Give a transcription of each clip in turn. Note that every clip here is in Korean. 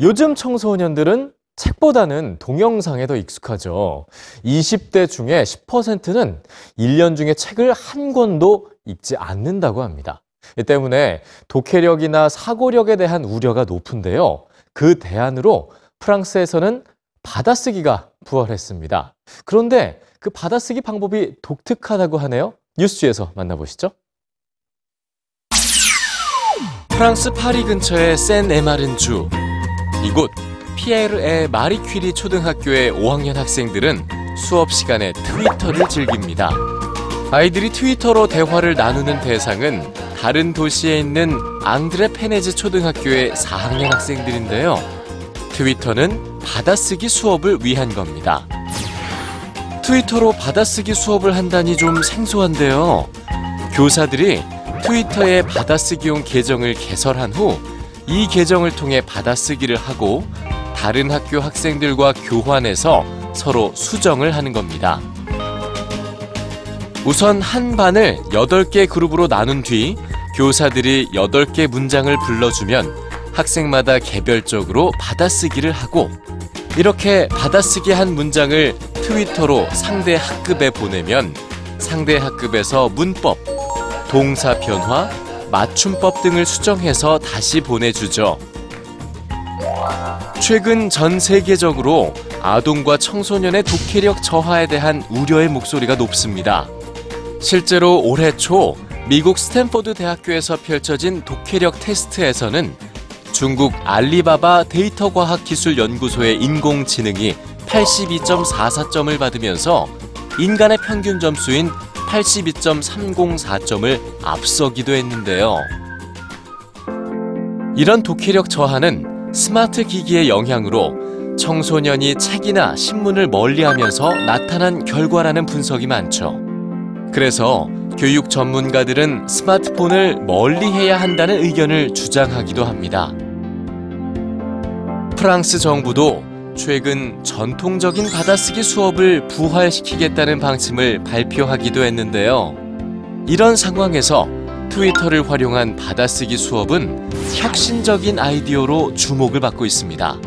요즘 청소년들은 책보다는 동영상에 더 익숙하죠. 20대 중에 10%는 1년 중에 책을 한 권도 읽지 않는다고 합니다. 이 때문에 독해력이나 사고력에 대한 우려가 높은데요. 그 대안으로 프랑스에서는 받아쓰기가 부활했습니다. 그런데 그 받아쓰기 방법이 독특하다고 하네요. 뉴스지에서 만나보시죠. 프랑스 파리 근처의 센 에마른 주. 이곳 피에르의 마리 퀴리 초등학교의 5학년 학생들은 수업 시간에 트위터를 즐깁니다. 아이들이 트위터로 대화를 나누는 대상은 다른 도시에 있는 앙드레 페네즈 초등학교의 4학년 학생들인데요. 트위터는 받아쓰기 수업을 위한 겁니다. 트위터로 받아쓰기 수업을 한다니 좀 생소한데요. 교사들이 트위터에 받아쓰기용 계정을 개설한 후 이 계정을 통해 받아쓰기를 하고 다른 학교 학생들과 교환해서 서로 수정을 하는 겁니다. 우선 한 반을 8개 그룹으로 나눈 뒤 교사들이 8개 문장을 불러주면 학생마다 개별적으로 받아쓰기를 하고 이렇게 받아쓰기 한 문장을 트위터로 상대 학급에 보내면 상대 학급에서 문법, 동사 변화, 맞춤법 등을 수정해서 다시 보내주죠. 최근 전 세계적으로 아동과 청소년의 독해력 저하에 대한 우려의 목소리가 높습니다. 실제로 올해 초 미국 스탠퍼드 대학교에서 펼쳐진 독해력 테스트에서는 중국 알리바바 데이터과학기술연구소의 인공지능이 82.44점을 받으면서 인간의 평균 점수인 82.304점을 앞서기도 했는데요. 이런 독해력 저하는 스마트 기기의 영향으로 청소년이 책이나 신문을 멀리하면서 나타난 결과라는 분석이 많죠. 그래서 교육 전문가들은 스마트폰을 멀리해야 한다는 의견을 주장하기도 합니다. 프랑스 정부도 최근 전통적인 받아쓰기 수업을 부활시키겠다는 방침을 발표하기도 했는데요. 이런 상황에서 트위터를 활용한 받아쓰기 수업은 혁신적인 아이디어로 주목을 받고 있습니다.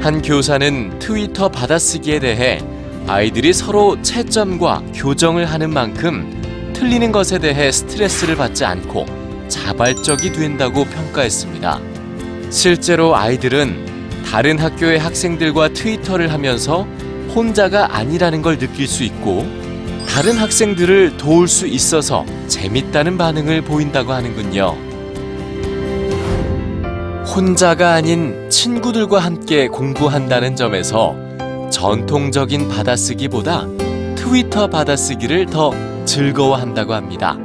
한 교사는 트위터 받아쓰기에 대해 아이들이 서로 채점과 교정을 하는 만큼 틀리는 것에 대해 스트레스를 받지 않고 자발적이 된다고 평가했습니다. 실제로 아이들은 다른 학교의 학생들과 트위터를 하면서 혼자가 아니라는 걸 느낄 수 있고 다른 학생들을 도울 수 있어서 재밌다는 반응을 보인다고 하는군요. 혼자가 아닌 친구들과 함께 공부한다는 점에서 전통적인 받아쓰기보다 트위터 받아쓰기를 더 즐거워한다고 합니다.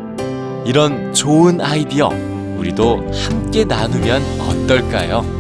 이런 좋은 아이디어 우리도 함께 나누면 어떨까요?